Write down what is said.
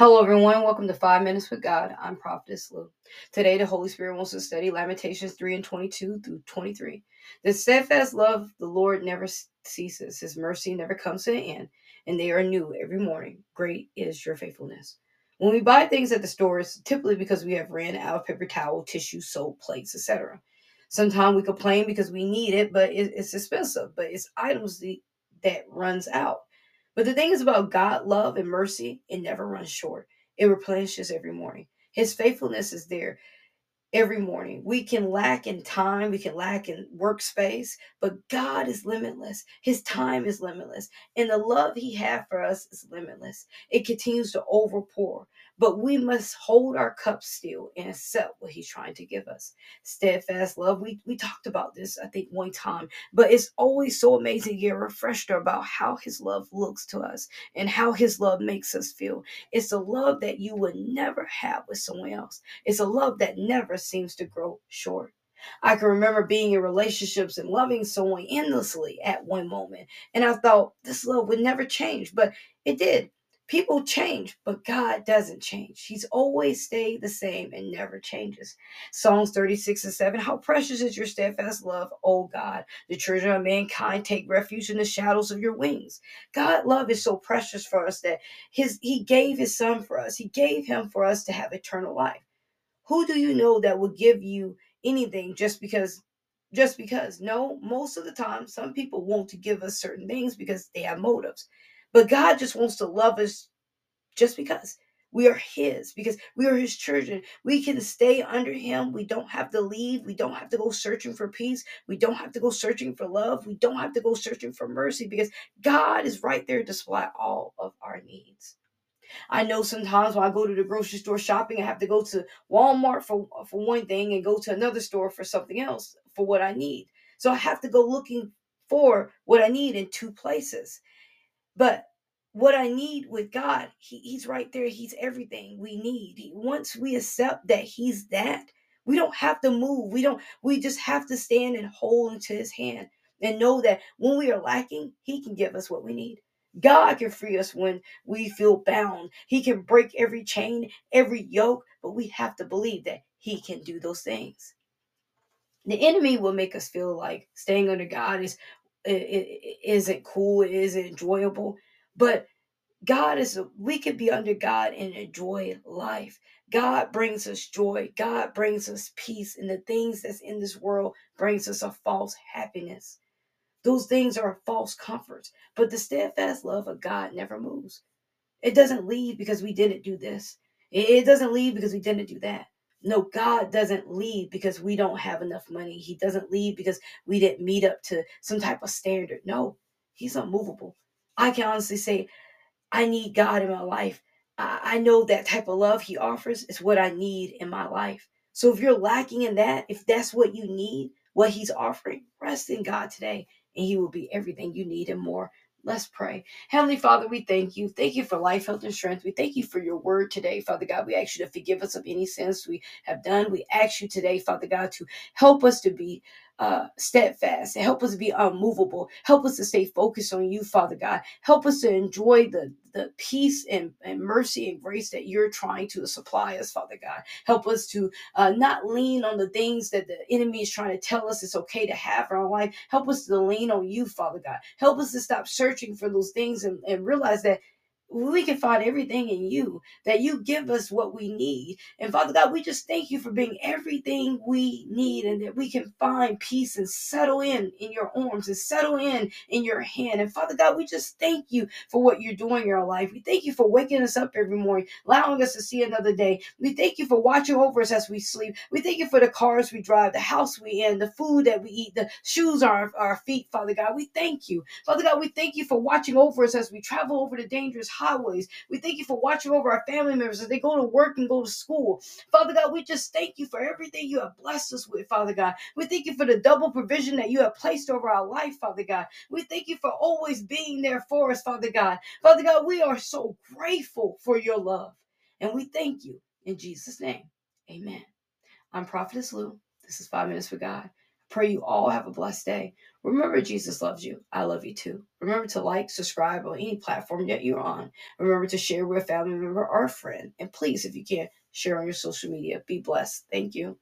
Hello, everyone. Welcome to Five Minutes with God. I'm Prophetess Lou. Today, the Holy Spirit wants to study Lamentations 3 and 22 through 23. The steadfast love the Lord never ceases, His mercy never comes to an end, and they are new every morning. Great is your faithfulness. When we buy things at the store, it's typically because we have ran out of paper towel, tissue, soap, plates, etc. Sometimes we complain because we need it, but it's expensive, but it's items that runs out. But the thing is about God, love and mercy, it never runs short. It replenishes every morning. His faithfulness is there every morning. We can lack in time, we can lack in workspace, but God is limitless. His time is limitless, and the love He has for us is limitless. It continues to overpour, but we must hold our cup still and accept what He's trying to give us. Steadfast love. We we talked about this, I think, one time, but it's always so amazing to get refreshed about how His love looks to us and how His love makes us feel. It's a love that you would never have with someone else. It's a love that never seems to grow short. I can remember being in relationships and loving someone endlessly at one moment. And I thought this love would never change, but it did. People change, but God doesn't change. He's always stayed the same and never changes. Psalms 36 and 7 How precious is your steadfast love, O God. The children of mankind take refuge in the shadows of your wings. God love is so precious for us that his He gave His Son for us. He gave Him for us to have eternal life. Who do you know that will give you anything just because just because? No, most of the time some people want to give us certain things because they have motives. But God just wants to love us just because. We are His, because we are His children. We can stay under Him. We don't have to leave. We don't have to go searching for peace. We don't have to go searching for love. We don't have to go searching for mercy because God is right there to supply all of our needs. I know sometimes when I go to the grocery store shopping, I have to go to Walmart for, for one thing and go to another store for something else for what I need. So I have to go looking for what I need in two places. But what I need with God, he, He's right there. He's everything we need. He, once we accept that He's that, we don't have to move. We don't. We just have to stand and hold into His hand and know that when we are lacking, He can give us what we need. God can free us when we feel bound. He can break every chain, every yoke, but we have to believe that He can do those things. The enemy will make us feel like staying under God is isn't cool, it isn't enjoyable, but God is we could be under God and enjoy life. God brings us joy. God brings us peace, and the things that's in this world brings us a false happiness. Those things are a false comforts. But the steadfast love of God never moves. It doesn't leave because we didn't do this. It doesn't leave because we didn't do that. No, God doesn't leave because we don't have enough money. He doesn't leave because we didn't meet up to some type of standard. No, He's unmovable. I can honestly say, I need God in my life. I know that type of love He offers is what I need in my life. So if you're lacking in that, if that's what you need, what He's offering, rest in God today and He will be everything you need and more. Let's pray. Heavenly Father, we thank you. Thank you for life, health, and strength. We thank you for your word today, Father God. We ask you to forgive us of any sins we have done. We ask you today, Father God, to help us to be uh, steadfast help us be unmovable. Help us to stay focused on you, Father God. Help us to enjoy the, the peace and, and mercy and grace that you're trying to supply us, Father God. Help us to uh, not lean on the things that the enemy is trying to tell us it's okay to have in our life. Help us to lean on you, Father God. Help us to stop searching for those things and, and realize that we can find everything in you, that you give us what we need. And Father God, we just thank you for being everything we need and that we can find peace and settle in in your arms and settle in in your hand. And Father God, we just thank you for what you're doing in our life. We thank you for waking us up every morning, allowing us to see another day. We thank you for watching over us as we sleep. We thank you for the cars we drive, the house we in, the food that we eat, the shoes on our, our feet, Father God. We thank you. Father God, we thank you for watching over us as we travel over the dangerous highways. We thank you for watching over our family members as they go to work and go to school. Father God, we just thank you for everything you have blessed us with, Father God. We thank you for the double provision that you have placed over our life, Father God. We thank you for always being there for us, Father God. Father God, we are so grateful for your love. And we thank you in Jesus' name. Amen. I'm Prophetess Lou. This is Five Minutes for God. Pray you all have a blessed day. Remember, Jesus loves you. I love you too. Remember to like, subscribe on any platform that you're on. Remember to share with a family member or friend. And please, if you can, share on your social media. Be blessed. Thank you.